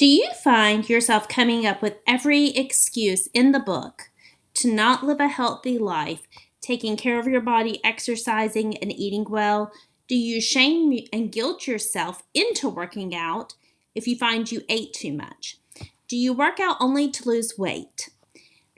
Do you find yourself coming up with every excuse in the book to not live a healthy life, taking care of your body, exercising, and eating well? Do you shame and guilt yourself into working out if you find you ate too much? Do you work out only to lose weight?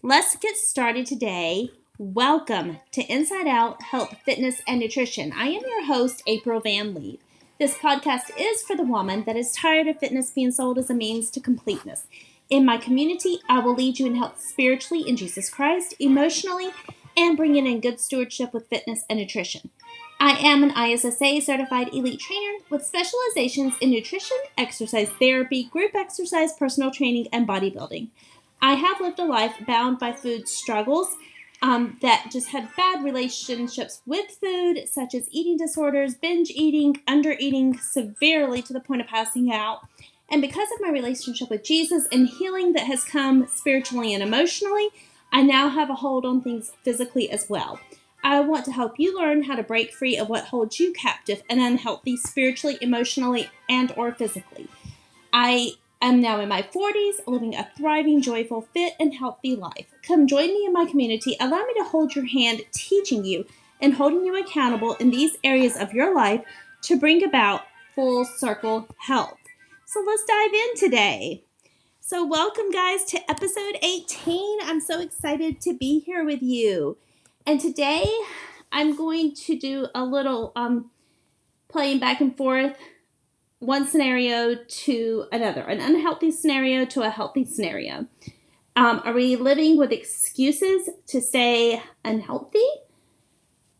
Let's get started today. Welcome to Inside Out Health, Fitness, and Nutrition. I am your host, April Van Leeve. This podcast is for the woman that is tired of fitness being sold as a means to completeness. In my community, I will lead you in health spiritually in Jesus Christ, emotionally, and bringing in good stewardship with fitness and nutrition. I am an ISSA certified elite trainer with specializations in nutrition, exercise therapy, group exercise, personal training, and bodybuilding. I have lived a life bound by food struggles um, that just had bad relationships with food, such as eating disorders, binge eating, under eating severely to the point of passing out. And because of my relationship with Jesus and healing that has come spiritually and emotionally, I now have a hold on things physically as well. I want to help you learn how to break free of what holds you captive and unhealthy spiritually, emotionally, and or physically. I I'm now in my 40s, living a thriving, joyful, fit, and healthy life. Come join me in my community. Allow me to hold your hand, teaching you and holding you accountable in these areas of your life to bring about full circle health. So let's dive in today. So, welcome, guys, to episode 18. I'm so excited to be here with you. And today I'm going to do a little um, playing back and forth one scenario to another, an unhealthy scenario to a healthy scenario. Um, are we living with excuses to stay unhealthy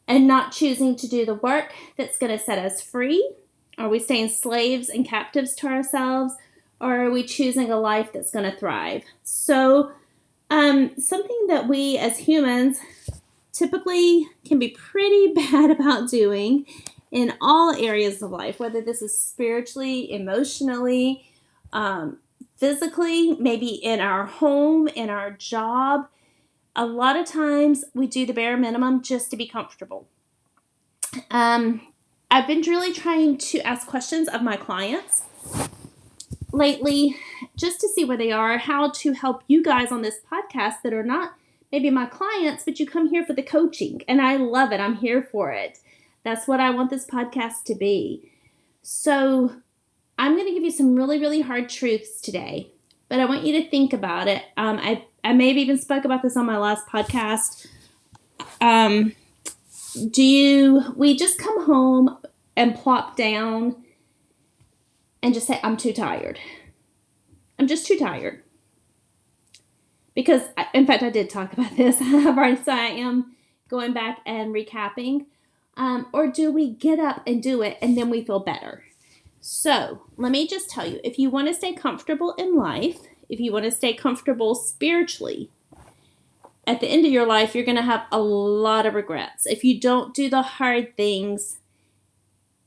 and not choosing to do the work that's going to set us free? Are we staying slaves and captives to ourselves? Or are we choosing a life that's going to thrive? So, um, something that we as humans typically can be pretty bad about doing in all areas of life, whether this is spiritually, emotionally, um, physically, maybe in our home, in our job. A lot of times we do the bare minimum just to be comfortable. Um, I've been really trying to ask questions of my clients lately just to see where they are, how to help you guys on this podcast that are not maybe my clients, but you come here for the coaching. And I love it. I'm here for it. That's what I want this podcast to be. So, I'm going to give you some really, really hard truths today, but I want you to think about it. Um, I, I maybe even spoke about this on my last podcast. Um, do you, we just come home and plop down and just say, I'm too tired. I'm just too tired. Because, in fact, I did talk about this. I've already, so I am going back and recapping. Um, or do we get up and do it and then we feel better? So, let me just tell you if you want to stay comfortable in life, if you want to stay comfortable spiritually, at the end of your life, you're going to have a lot of regrets. If you don't do the hard things,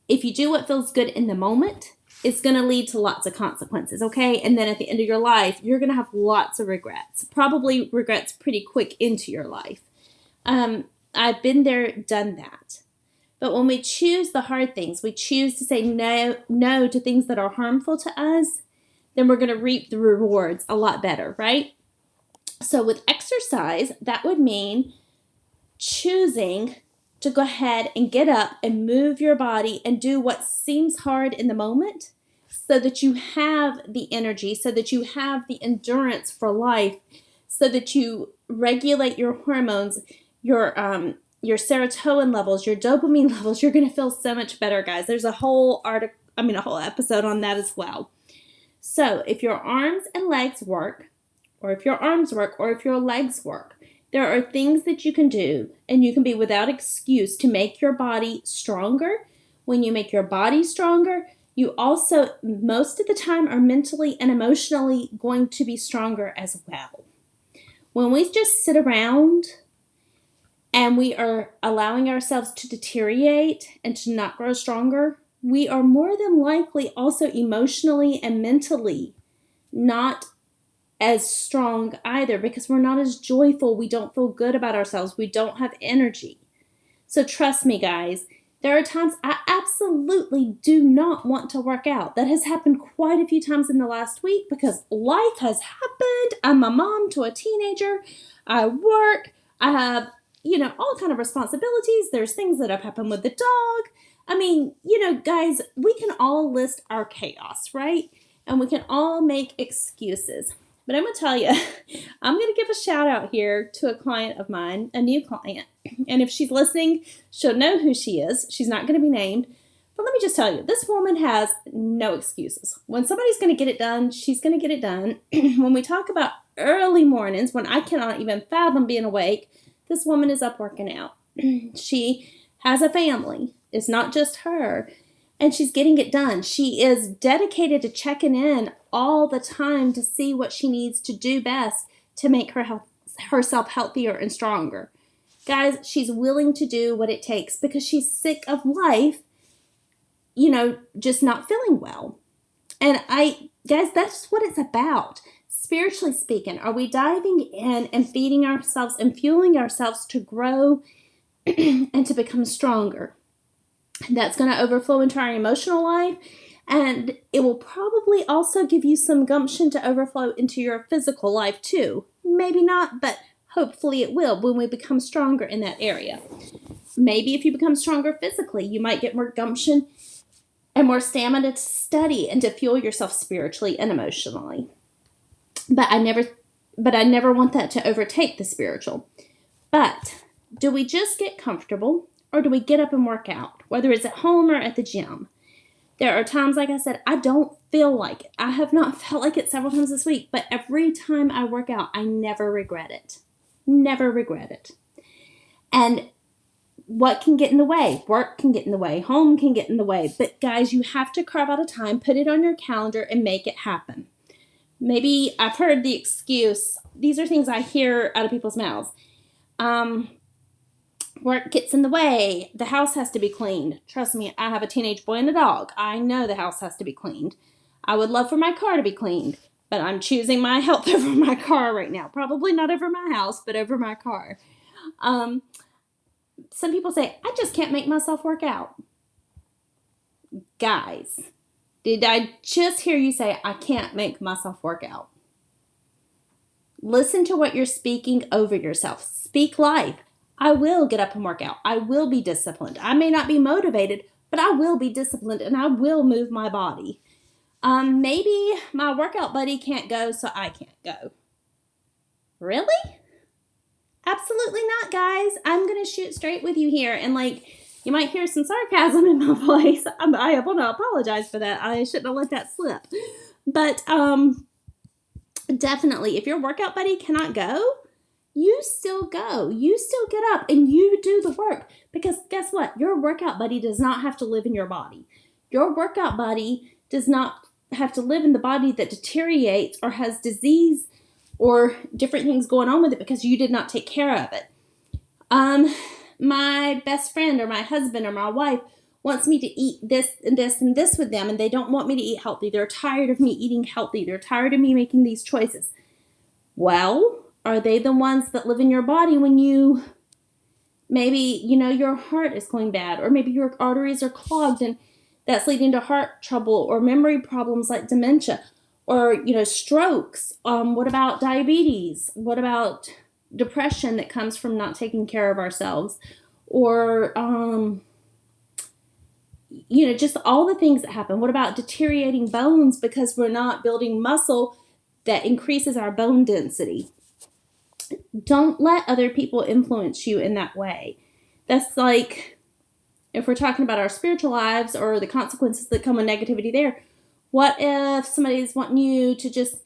if you do what feels good in the moment, it's going to lead to lots of consequences, okay? And then at the end of your life, you're going to have lots of regrets, probably regrets pretty quick into your life. Um, I've been there, done that. But when we choose the hard things, we choose to say no, no to things that are harmful to us, then we're going to reap the rewards a lot better, right? So with exercise, that would mean choosing to go ahead and get up and move your body and do what seems hard in the moment so that you have the energy, so that you have the endurance for life, so that you regulate your hormones, your um, your serotonin levels, your dopamine levels, you're going to feel so much better, guys. There's a whole article, I mean, a whole episode on that as well. So, if your arms and legs work, or if your arms work, or if your legs work, there are things that you can do, and you can be without excuse to make your body stronger. When you make your body stronger, you also, most of the time, are mentally and emotionally going to be stronger as well. When we just sit around and we are allowing ourselves to deteriorate and to not grow stronger, we are more than likely also emotionally and mentally not as strong either because we're not as joyful. We don't feel good about ourselves. We don't have energy. So, trust me, guys, There are times I absolutely do not want to work out. That has happened quite a few times in the last week because life has happened. I'm a mom to a teenager. I work. I have, you know, all kind of responsibilities. There's things that have happened with the dog. I mean, you know, guys, we can all list our chaos, right? And we can all make excuses. But I'm going to tell you, I'm going to give a shout out here to a client of mine, a new client. And if she's listening, she'll know who she is. She's not going to be named. But let me just tell you, this woman has no excuses. When somebody's going to get it done, she's going to get it done. when we talk about early mornings, when I cannot even fathom being awake, this woman is up working out. she has a family. It's not just her and she's getting it done. She is dedicated to checking in all the time to see what she needs to do best to make her health, herself healthier and stronger. Guys, she's willing to do what it takes because she's sick of life, you know, just not feeling well. And I, guys, that's what it's about. Spiritually speaking, are we diving in and feeding ourselves and fueling ourselves to grow and to become stronger? That's going to overflow into our emotional life. And it will probably also give you some gumption to overflow into your physical life too. Maybe not, but hopefully it will when we become stronger in that area. Maybe if you become stronger physically, you might get more gumption and more stamina to study and to fuel yourself spiritually and emotionally. But I never but I never want that to overtake the spiritual. But do we just get comfortable or do we get up and work out, whether it's at home or at the gym? There are times, like I said, I don't feel like it. I have not felt like it several times this week, but every time I work out, I never regret it. Never regret it. And what can get in the way? Work can get in the way, home can get in the way. But guys, you have to carve out a time, put it on your calendar, and make it happen. Maybe I've heard the excuse, these are things I hear out of people's mouths. Um, work gets in the way. The house has to be cleaned. Trust me, I have a teenage boy and a dog. I know the house has to be cleaned. I would love for my car to be cleaned, but I'm choosing my health over my car right now. Probably not over my house, but over my car. Um, some people say, I just can't make myself work out. Guys, did I just hear you say, I can't make myself work out? Listen to what you're speaking over yourself. Speak life. I will get up and work out. I will be disciplined. I may not be motivated, but I will be disciplined and I will move my body. Um, maybe my workout buddy can't go, so I can't go. Really? Absolutely not, guys. I'm going to shoot straight with you here. And like, you might hear some sarcasm in my voice. I want to apologize for that. I shouldn't have let that slip. But um, definitely, if your workout buddy cannot go, you still go. You still get up and you do the work. Because guess what? Your workout buddy does not have to live in your body. Your workout buddy does not have to live in the body that deteriorates or has disease or different things going on with it because you did not take care of it. Um, my best friend or my husband or my wife wants me to eat this and this and this with them and they don't want me to eat healthy. They're tired of me eating healthy. They're tired of me making these choices. Well, are they the ones that live in your body when you maybe, you know, your heart is going bad or maybe your arteries are clogged and that's leading to heart trouble or memory problems like dementia or, you know, strokes? Um, what about diabetes? What about depression that comes from not taking care of ourselves? Or, um, you know, just all the things that happen. What about deteriorating bones because we're not building muscle that increases our bone density? don't let other people influence you in that way. That's like if we're talking about our spiritual lives or the consequences that come with negativity there. What if somebody's wanting you to just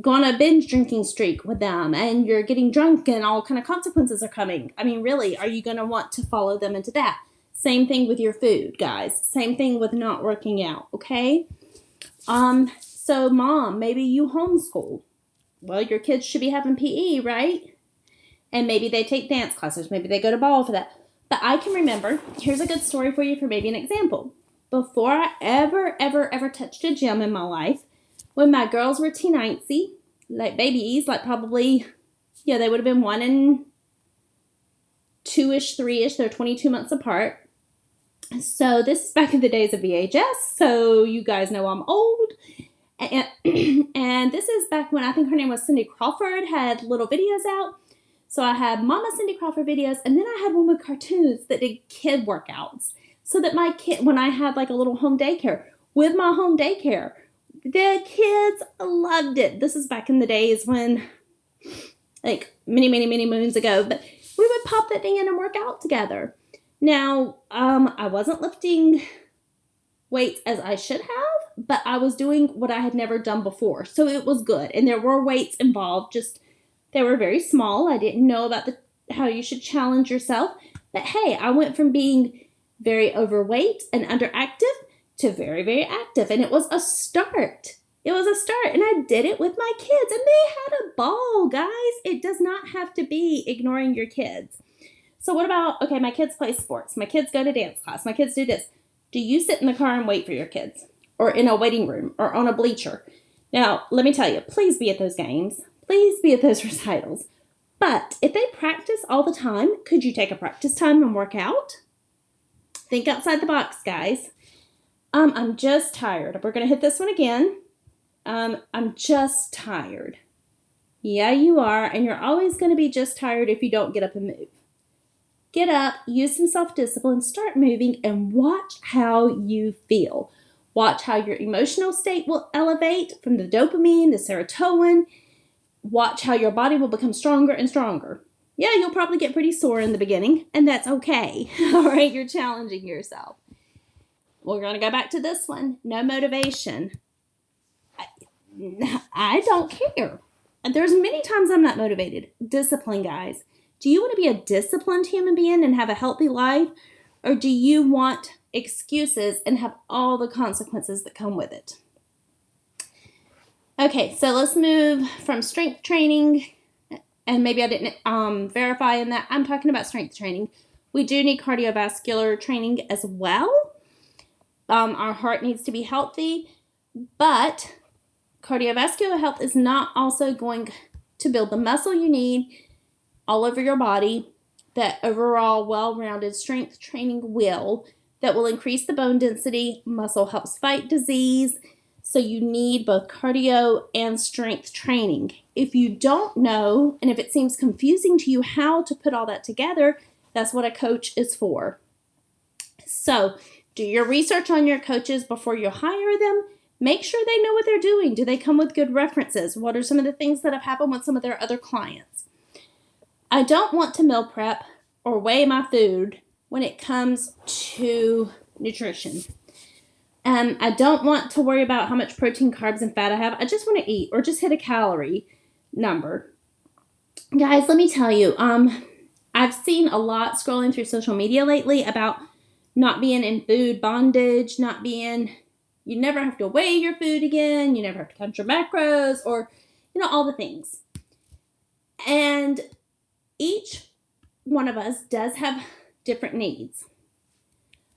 go on a binge drinking streak with them and you're getting drunk and all kind of consequences are coming? I mean, really, are you going to want to follow them into that? Same thing with your food, guys. Same thing with not working out, okay? Um, so mom, maybe you homeschool well, your kids should be having PE, right? And maybe they take dance classes, maybe they go to ball for that. But I can remember, here's a good story for you for maybe an example. Before I ever, ever, ever touched a gym in my life, when my girls were teenancy, like babies, like probably, yeah, they would have been one and two ish, three ish. They're 22 months apart. So this is back in the days of VHS. So you guys know I'm old. And, and this is back when I think her name was Cindy Crawford had little videos out. So I had Mama Cindy Crawford videos, and then I had one with cartoons that did kid workouts. So that my kid, when I had like a little home daycare with my home daycare, the kids loved it. This is back in the days when, like many, many, many moons ago, but we would pop that thing in and work out together. Now, um, I wasn't lifting weights as I should have, but I was doing what I had never done before. So it was good. And there were weights involved, just they were very small. I didn't know about the how you should challenge yourself. But hey, I went from being very overweight and underactive to very, very active. And it was a start. It was a start. And I did it with my kids, and they had a ball, guys. It does not have to be ignoring your kids. So, what about, okay, my kids play sports, my kids go to dance class, my kids do this. Do you sit in the car and wait for your kids? Or in a waiting room or on a bleacher? Now, let me tell you, please be at those games. Please be at those recitals. But if they practice all the time, could you take a practice time and work out? Think outside the box, guys. Um, I'm just tired. We're going to hit this one again. Um, I'm just tired. Yeah, you are, and you're always going to be just tired if you don't get up and move. Get up, use some self discipline, start moving, and watch how you feel. Watch how your emotional state will elevate from the dopamine, the serotonin. Watch how your body will become stronger and stronger. Yeah, you'll probably get pretty sore in the beginning, and that's okay. All right, you're challenging yourself. We're going to go back to this one. No motivation. I, I don't care. There's many times I'm not motivated. Discipline, guys. Do you want to be a disciplined human being and have a healthy life? Or do you want excuses and have all the consequences that come with it? Okay, so let's move from strength training, and maybe I didn't um, verify in that. I'm talking about strength training. We do need cardiovascular training as well. Um, our heart needs to be healthy, but cardiovascular health is not also going to build the muscle you need all over your body that overall well rounded strength training will that will increase the bone density. Muscle helps fight disease. So you need both cardio and strength training. If you don't know, and if it seems confusing to you how to put all that together, that's what a coach is for. So do your research on your coaches before you hire them. Make sure they know what they're doing. Do they come with good references? What are some of the things that have happened with some of their other clients? I don't want to meal prep or weigh my food when it comes to nutrition. Um, I don't want to worry about how much protein, carbs, and fat I have. I just want to eat or just hit a calorie number. Guys, let me tell you, um, I've seen a lot scrolling through social media lately about not being in food bondage, not being, you never have to weigh your food again, you never have to count your macros, or, you know, all the things. And each one of us does have different needs.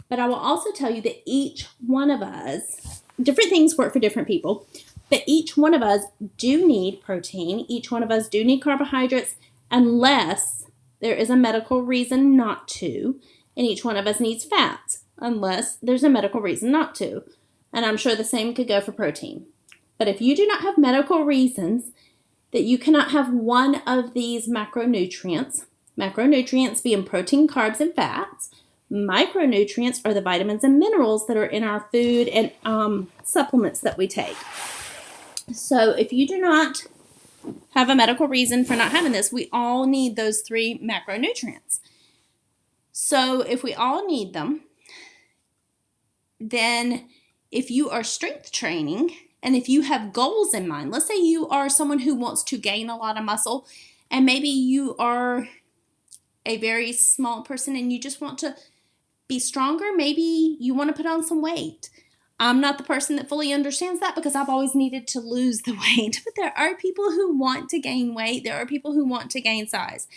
But I will also tell you that each one of us, different things work for different people, but each one of us do need protein. Each one of us do need carbohydrates unless there is a medical reason not to. And each one of us needs fats unless there's a medical reason not to. And I'm sure the same could go for protein. But if you do not have medical reasons that you cannot have one of these macronutrients. Macronutrients being protein, carbs, and fats. Micronutrients are the vitamins and minerals that are in our food and um, supplements that we take. So if you do not have a medical reason for not having this, we all need those three macronutrients. So if we all need them, then if you are strength training and if you have goals in mind, let's say you are someone who wants to gain a lot of muscle, and maybe you are a very small person and you just want to be stronger, maybe you want to put on some weight. I'm not the person that fully understands that because I've always needed to lose the weight. But there are people who want to gain weight, there are people who want to gain size.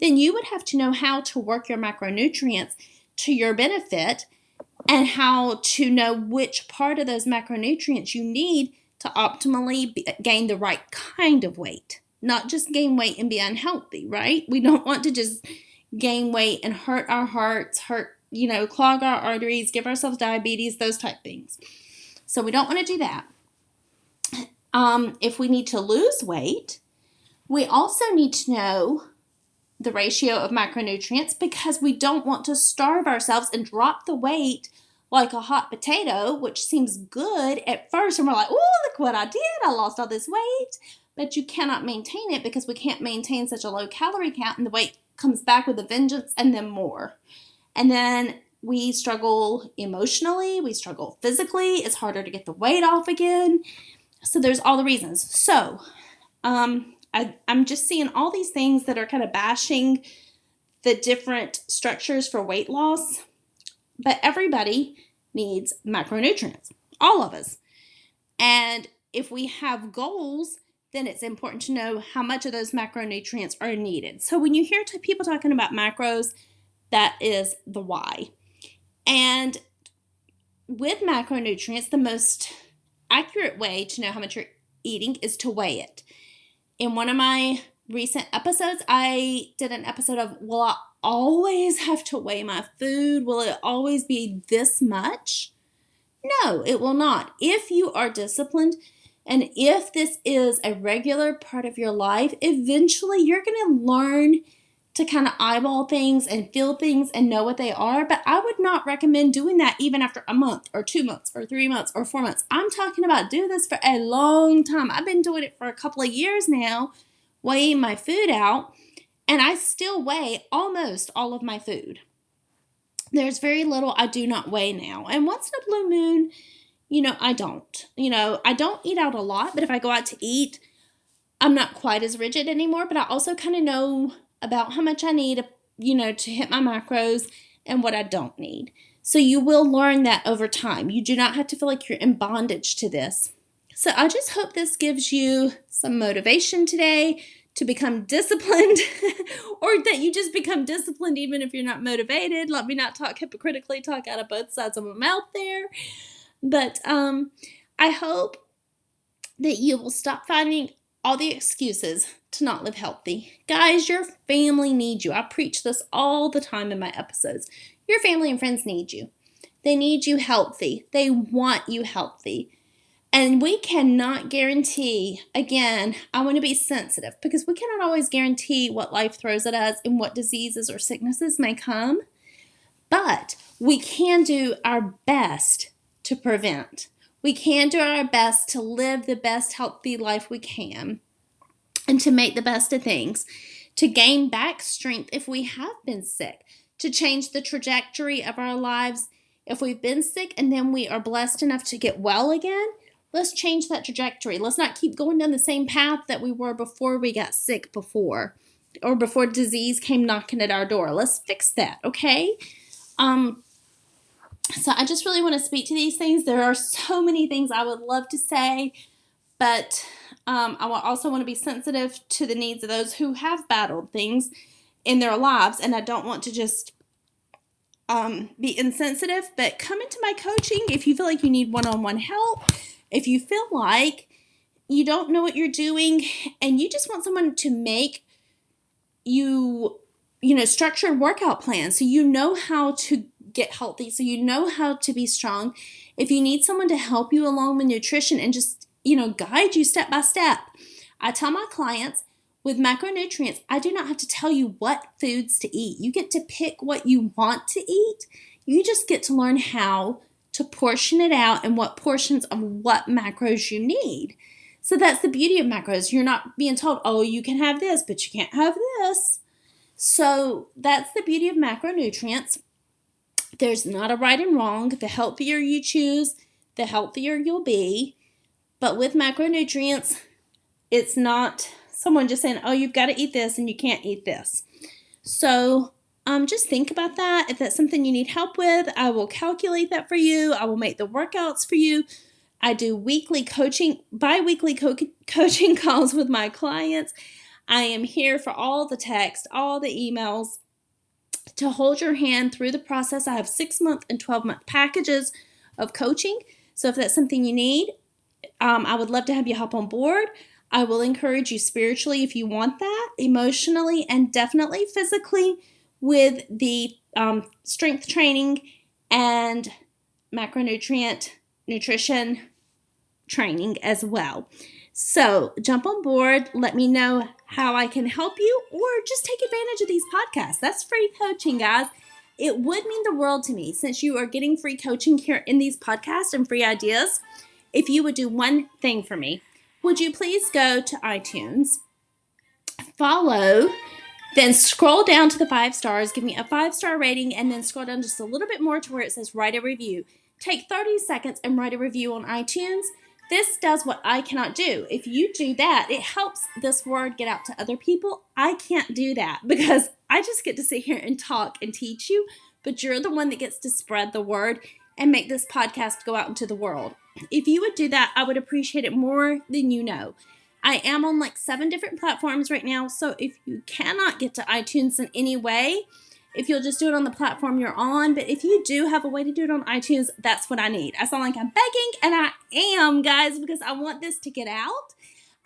Then you would have to know how to work your macronutrients to your benefit and how to know which part of those macronutrients you need to optimally be, gain the right kind of weight, not just gain weight and be unhealthy, right? We don't want to just gain weight and hurt our hearts, hurt, you know, clog our arteries, give ourselves diabetes, those type things. So we don't want to do that. Um, if we need to lose weight, we also need to know the ratio of macronutrients because we don't want to starve ourselves and drop the weight like a hot potato, which seems good at first. And we're like, oh, look what I did. I lost all this weight. But you cannot maintain it because we can't maintain such a low calorie count, and the weight comes back with a vengeance and then more. And then we struggle emotionally, we struggle physically, it's harder to get the weight off again. So there's all the reasons. So, um, I, I'm just seeing all these things that are kind of bashing the different structures for weight loss, but everybody needs macronutrients, all of us. And if we have goals, then it's important to know how much of those macronutrients are needed. So when you hear people talking about macros, that is the why. And with macronutrients, the most accurate way to know how much you're eating is to weigh it in one of my recent episodes, I did an episode of Will I always have to weigh my food? Will it always be this much? No, it will not. If you are disciplined and if this is a regular part of your life, eventually you're going to learn to kind of eyeball things and feel things and know what they are. But I would not recommend doing that even after a month or two months or three months or four months. I'm talking about do this for a long time. I've been doing it for a couple of years now, weighing my food out, and I still weigh almost all of my food. There's very little I do not weigh now. And once in a blue moon, you know, I don't. You know, I don't eat out a lot, but if I go out to eat, I'm not quite as rigid anymore, but I also kind of know about how much I need, you know, to hit my macros and what I don't need. So you will learn that over time. You do not have to feel like you're in bondage to this. So I just hope this gives you some motivation today to become disciplined or that you just become disciplined even if you're not motivated. Let me not talk hypocritically, talk out of both sides of my mouth there. But um I hope that you will stop finding all the excuses to not live healthy. Guys, your family needs you. I preach this all the time in my episodes. Your family and friends need you. They need you healthy. They want you healthy. And we cannot guarantee, again, I want to be sensitive because we cannot always guarantee what life throws at us and what diseases or sicknesses may come. But we can do our best to prevent. We can do our best to live the best healthy life we can and to make the best of things, to gain back strength if we have been sick, to change the trajectory of our lives if we've been sick and then we are blessed enough to get well again. Let's change that trajectory. Let's not keep going down the same path that we were before we got sick before or before disease came knocking at our door. Let's fix that, okay? Um so I just really want to speak to these things. There are so many things I would love to say, but um, I also want to be sensitive to the needs of those who have battled things in their lives, and I don't want to just um, be insensitive. But come into my coaching if you feel like you need one on one help, if you feel like you don't know what you're doing, and you just want someone to make you, you know, structured workout plans so you know how to get healthy, so you know how to be strong. If you need someone to help you along with nutrition and just, you know, guide you step by step, I tell my clients with macronutrients, I do not have to tell you what foods to eat. You get to pick what you want to eat. You just get to learn how to portion it out and what portions of what macros you need. So that's the beauty of macros. You're not being told, oh, you can have this, but you can't have this. So that's the beauty of macronutrients. There's not a right and wrong. The healthier you choose, the healthier you'll be. But with macronutrients, it's not someone just saying, oh, you've got to eat this and you can't eat this. So um, just think about that. If that's something you need help with, I will calculate that for you. I will make the workouts for you. I do weekly coaching, bi weekly co- coaching calls with my clients. I am here for all the text, all the emails, to hold your hand through the process. I have six month and 12 month packages of coaching. So if that's something you need, um, I would love to have you hop on board. I will encourage you spiritually if you want that, emotionally, and definitely physically. with the um, strength training and macronutrient nutrition training as well. So jump on board, let me know how I can help you, or just take advantage of these podcasts. That's free coaching, guys. It would mean the world to me since you are getting free coaching here in these podcasts and free ideas. If you would do one thing for me, would you please go to iTunes, follow, then scroll down to the five stars, give me a five star rating, and then scroll down just a little bit more to where it says write a review. Take 30 seconds and write a review on iTunes. This does what I cannot do. If you do that, it helps this word get out to other people. I can't do that because I just get to sit here and talk and teach you, but you're the one that gets to spread the word and make this podcast go out into the world. If you would do that, I would appreciate it more than you know. I am on like seven different platforms right now, so if you cannot get to iTunes in any way, if you'll just do it on the platform you're on. But if you do have a way to do it on iTunes, that's what I need. I sound like I'm begging, and I am, guys, because I want this to get out.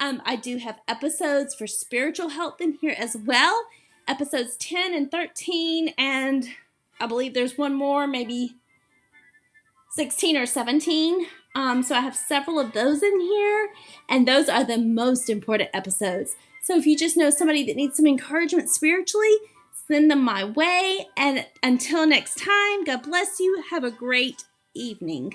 Um, I do have episodes for spiritual health in here as well episodes 10 and 13, and I believe there's one more, maybe 16 or 17. Um, so I have several of those in here, and those are the most important episodes. So if you just know somebody that needs some encouragement spiritually, send them my way. And until next time, God bless you. Have a great evening.